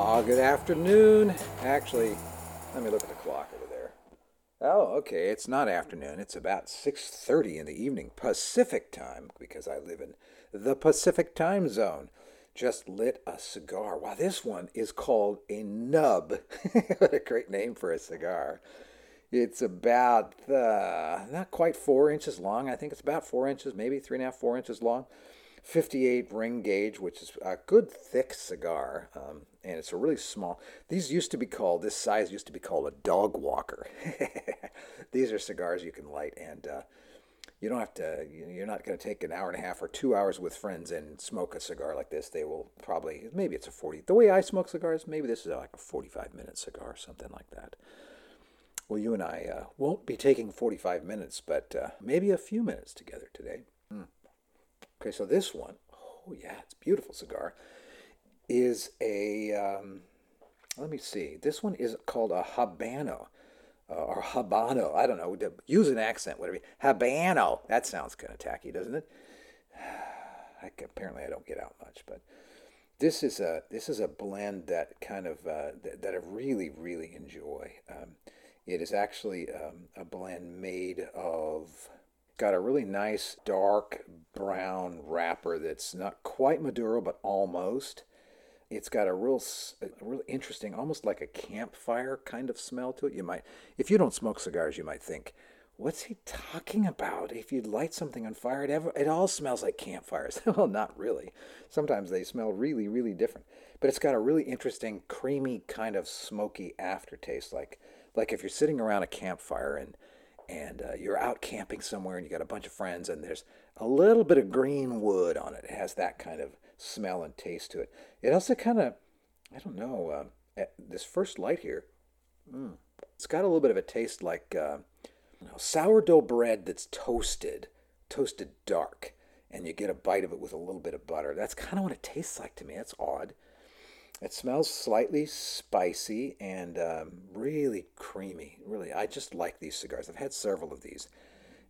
Ah, good afternoon. Actually, let me look at the clock over there. Oh, okay, it's not afternoon. It's about 6:30 in the evening Pacific time because I live in the Pacific time zone. Just lit a cigar. Wow, this one is called a nub. what a great name for a cigar. It's about uh, not quite four inches long. I think it's about four inches, maybe three and a half, four inches long. 58 ring gauge, which is a good thick cigar, um, and it's a really small. These used to be called, this size used to be called a dog walker. These are cigars you can light, and uh, you don't have to, you're not going to take an hour and a half or two hours with friends and smoke a cigar like this. They will probably, maybe it's a 40. The way I smoke cigars, maybe this is like a 45 minute cigar, something like that. Well, you and I uh, won't be taking 45 minutes, but uh, maybe a few minutes together today. Okay, so this one, oh yeah, it's beautiful cigar, is a, um, let me see, this one is called a Habano. Uh, or Habano, I don't know, use an accent, whatever. Habano, that sounds kind of tacky, doesn't it? I, apparently I don't get out much, but this is a this is a blend that kind of uh, that, that, I really really enjoy. Um, it is actually um, a blend made of got a really nice dark brown wrapper that's not quite Maduro, but almost. It's got a real, a real interesting, almost like a campfire kind of smell to it. You might, if you don't smoke cigars, you might think, "What's he talking about?" If you light something on fire, it ever, it all smells like campfires. well, not really. Sometimes they smell really, really different. But it's got a really interesting, creamy kind of smoky aftertaste, like, like if you're sitting around a campfire and and uh, you're out camping somewhere and you got a bunch of friends and there's a little bit of green wood on it. It has that kind of smell and taste to it. It also kind of, I don't know, uh, this first light here, mm, it's got a little bit of a taste like uh, you know, sourdough bread that's toasted, toasted dark, and you get a bite of it with a little bit of butter. That's kind of what it tastes like to me. That's odd. It smells slightly spicy and um, really creamy. Really, I just like these cigars. I've had several of these,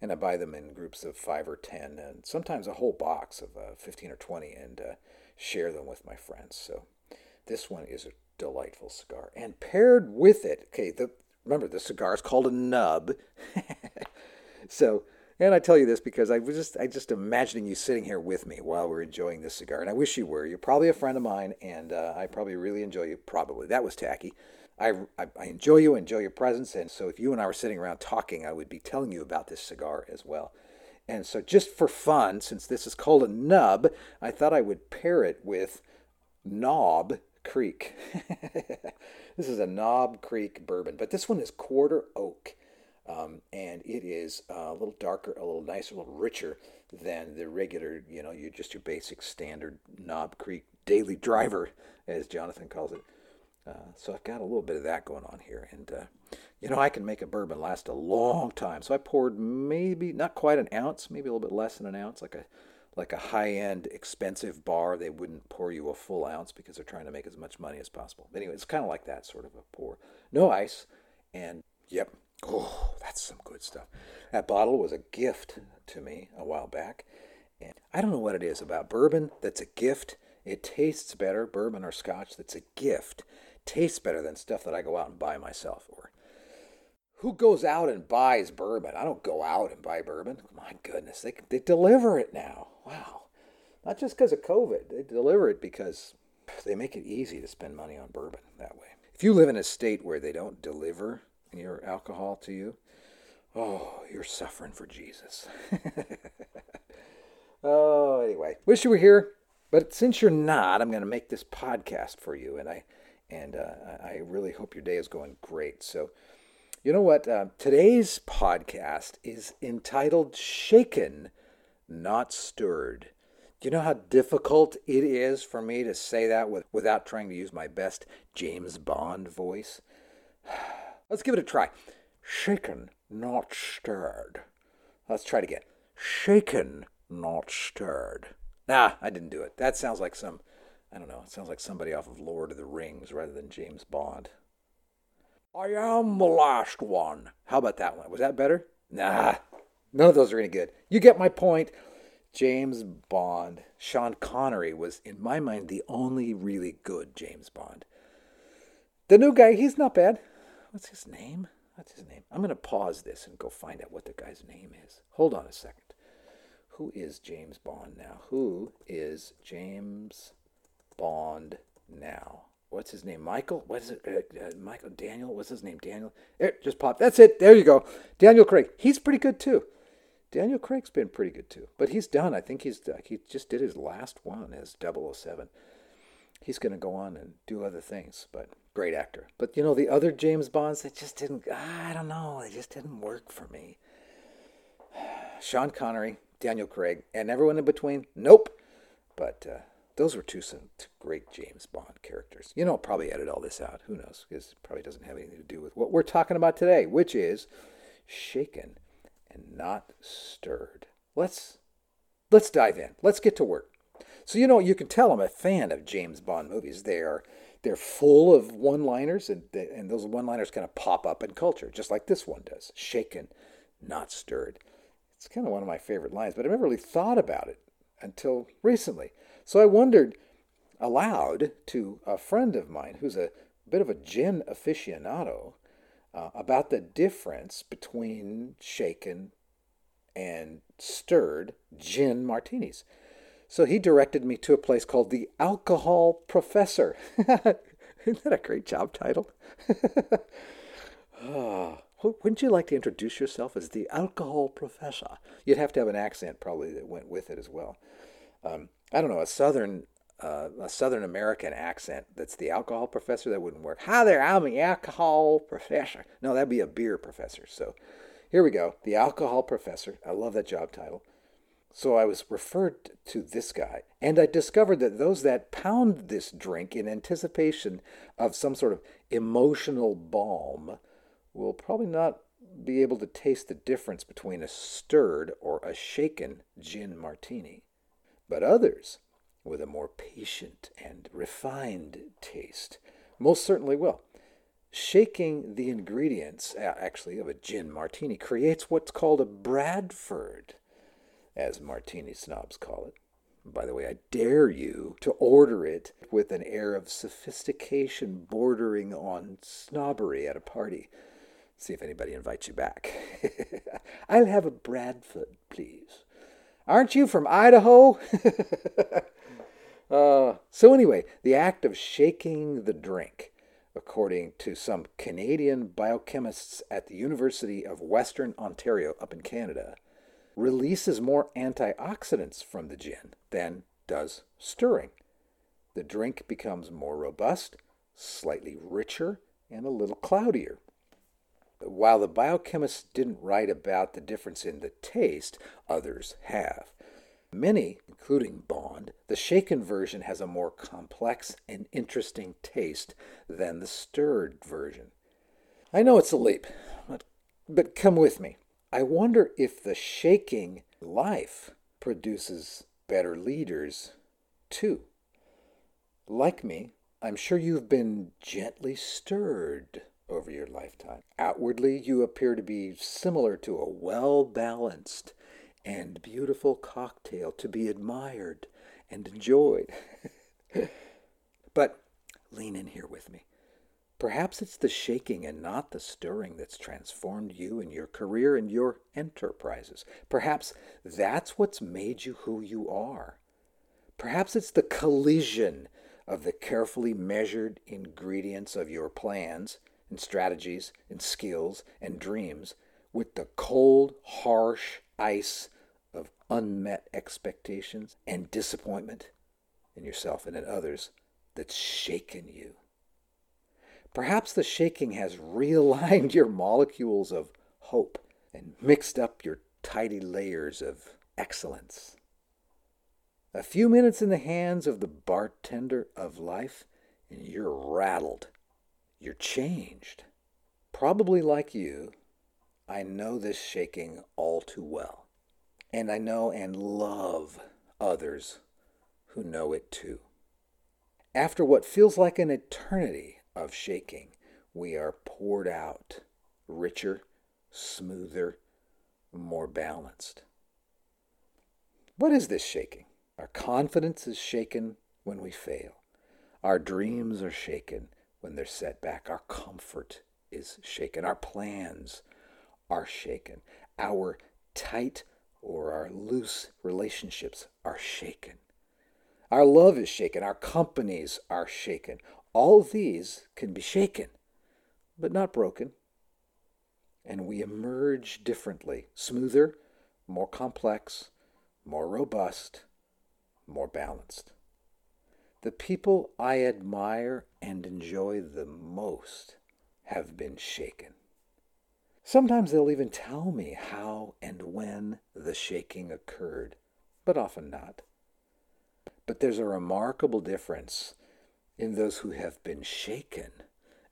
and I buy them in groups of five or ten, and sometimes a whole box of uh, fifteen or twenty, and uh, share them with my friends. So, this one is a delightful cigar, and paired with it, okay. The remember the cigar is called a nub, so and I tell you this because I was just I just imagining you sitting here with me while we're enjoying this cigar, and I wish you were. You're probably a friend of mine, and uh, I probably really enjoy you. Probably that was tacky. I, I, I enjoy you, enjoy your presence, and so if you and I were sitting around talking, I would be telling you about this cigar as well. And so, just for fun, since this is called a nub, I thought I would pair it with Knob Creek. this is a Knob Creek bourbon, but this one is quarter oak. Um, and it is a little darker, a little nicer, a little richer than the regular, you know, you just your basic standard Knob Creek daily driver, as Jonathan calls it. Uh, so I've got a little bit of that going on here, and uh, you know I can make a bourbon last a long time. So I poured maybe not quite an ounce, maybe a little bit less than an ounce, like a like a high-end expensive bar. They wouldn't pour you a full ounce because they're trying to make as much money as possible. But anyway, it's kind of like that sort of a pour. No ice, and yep, Oh, that's some good stuff. That bottle was a gift to me a while back. And I don't know what it is about bourbon that's a gift. It tastes better, bourbon or scotch that's a gift, tastes better than stuff that I go out and buy myself. Or who goes out and buys bourbon? I don't go out and buy bourbon. My goodness, they, they deliver it now. Wow. Not just because of COVID, they deliver it because they make it easy to spend money on bourbon that way. If you live in a state where they don't deliver your alcohol to you, oh, you're suffering for Jesus. oh, anyway, wish you were here, but since you're not, I'm going to make this podcast for you, and I and uh, I really hope your day is going great. So, you know what? Uh, today's podcast is entitled "Shaken, Not Stirred." Do you know how difficult it is for me to say that with, without trying to use my best James Bond voice? Let's give it a try. Shaken, not stirred. Let's try it again. Shaken, not stirred. Nah, I didn't do it. That sounds like some, I don't know, it sounds like somebody off of Lord of the Rings rather than James Bond. I am the last one. How about that one? Was that better? Nah, none of those are any good. You get my point. James Bond, Sean Connery was, in my mind, the only really good James Bond. The new guy, he's not bad. What's his name? What's his name? I'm going to pause this and go find out what the guy's name is. Hold on a second. Who is James Bond now? Who is James Bond now? What's his name? Michael? What is it? Uh, uh, Michael Daniel? What's his name? Daniel? Just pop. That's it. There you go. Daniel Craig. He's pretty good too. Daniel Craig's been pretty good too. But he's done. I think he's uh, he just did his last one as 007. He's going to go on and do other things, but great actor. But you know, the other James Bonds, they just didn't, I don't know, they just didn't work for me. Sean Connery, Daniel Craig, and everyone in between, nope. But uh, those were two, some great James Bond characters. You know, I'll probably edit all this out. Who knows? Because it probably doesn't have anything to do with what we're talking about today, which is shaken and not stirred. Let's let's dive in. Let's get to work. So you know, you can tell I'm a fan of James Bond movies. They are they're full of one-liners, and and those one-liners kind of pop up in culture, just like this one does. Shaken, not stirred. It's kind of one of my favorite lines, but I never really thought about it until recently. So I wondered aloud to a friend of mine who's a bit of a gin aficionado uh, about the difference between shaken and stirred gin martinis. So he directed me to a place called the Alcohol Professor. Isn't that a great job title? oh, wouldn't you like to introduce yourself as the Alcohol Professor? You'd have to have an accent probably that went with it as well. Um, I don't know, a southern uh, a Southern American accent that's the alcohol professor, that wouldn't work. Hi there, I'm the alcohol professor. No, that'd be a beer professor. So here we go, the alcohol professor. I love that job title. So I was referred to this guy, and I discovered that those that pound this drink in anticipation of some sort of emotional balm will probably not be able to taste the difference between a stirred or a shaken gin martini. But others with a more patient and refined taste. Most certainly will. Shaking the ingredients, actually, of a gin martini creates what's called a Bradford, as martini snobs call it. By the way, I dare you to order it with an air of sophistication bordering on snobbery at a party. See if anybody invites you back. I'll have a Bradford, please. Aren't you from Idaho? Uh, so, anyway, the act of shaking the drink, according to some Canadian biochemists at the University of Western Ontario up in Canada, releases more antioxidants from the gin than does stirring. The drink becomes more robust, slightly richer, and a little cloudier. While the biochemists didn't write about the difference in the taste, others have. Many, including Bond, the shaken version has a more complex and interesting taste than the stirred version. I know it's a leap, but, but come with me. I wonder if the shaking life produces better leaders too. Like me, I'm sure you've been gently stirred over your lifetime. Outwardly, you appear to be similar to a well balanced and beautiful cocktail to be admired and enjoyed. but lean in here with me. Perhaps it's the shaking and not the stirring that's transformed you and your career and your enterprises. Perhaps that's what's made you who you are. Perhaps it's the collision of the carefully measured ingredients of your plans and strategies and skills and dreams with the cold, harsh ice of unmet expectations and disappointment in yourself and in others that's shaken you. Perhaps the shaking has realigned your molecules of hope and mixed up your tidy layers of excellence. A few minutes in the hands of the bartender of life, and you're rattled. You're changed. Probably like you, I know this shaking all too well. And I know and love others who know it too. After what feels like an eternity of shaking, we are poured out, richer, smoother, more balanced. What is this shaking? Our confidence is shaken when we fail. Our dreams are shaken when they're set back. Our comfort is shaken. Our plans are shaken. Our tight or our loose relationships are shaken. Our love is shaken. Our companies are shaken. All these can be shaken, but not broken. And we emerge differently, smoother, more complex, more robust, more balanced. The people I admire and enjoy the most have been shaken. Sometimes they'll even tell me how and when the shaking occurred, but often not. But there's a remarkable difference in those who have been shaken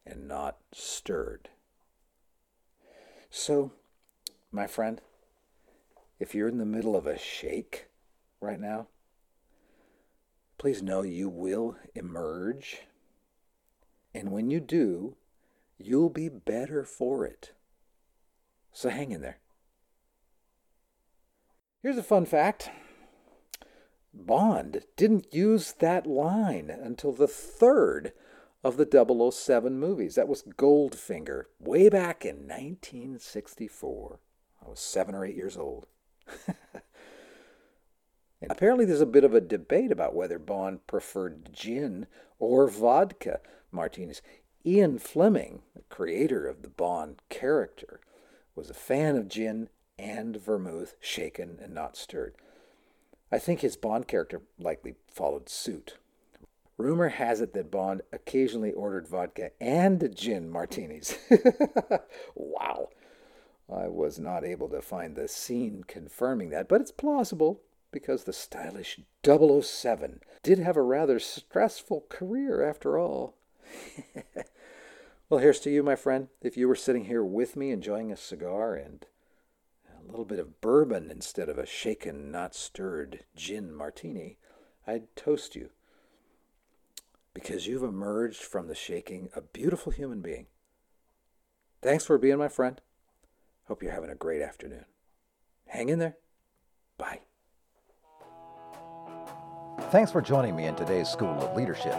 and not stirred. So, my friend, if you're in the middle of a shake right now, please know you will emerge. And when you do, you'll be better for it. So hang in there. Here's a fun fact Bond didn't use that line until the third of the 007 movies. That was Goldfinger, way back in 1964. I was seven or eight years old. and apparently, there's a bit of a debate about whether Bond preferred gin or vodka martinis. Ian Fleming, the creator of the Bond character, was a fan of gin and vermouth, shaken and not stirred. I think his Bond character likely followed suit. Rumor has it that Bond occasionally ordered vodka and gin martinis. wow. I was not able to find the scene confirming that, but it's plausible because the stylish 007 did have a rather stressful career after all. well, here's to you, my friend. If you were sitting here with me enjoying a cigar and a little bit of bourbon instead of a shaken, not stirred gin martini, I'd toast you because you've emerged from the shaking a beautiful human being. Thanks for being my friend. Hope you're having a great afternoon. Hang in there. Bye. Thanks for joining me in today's School of Leadership.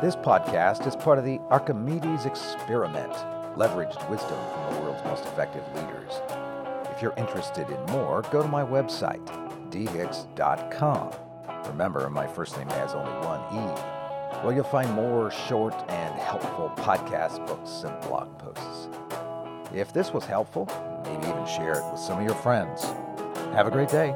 This podcast is part of the Archimedes Experiment, leveraged wisdom from the world's most effective leaders. If you're interested in more, go to my website, dehicks.com. Remember, my first name has only one E. Well, you'll find more short and helpful podcast books and blog posts. If this was helpful, maybe even share it with some of your friends. Have a great day.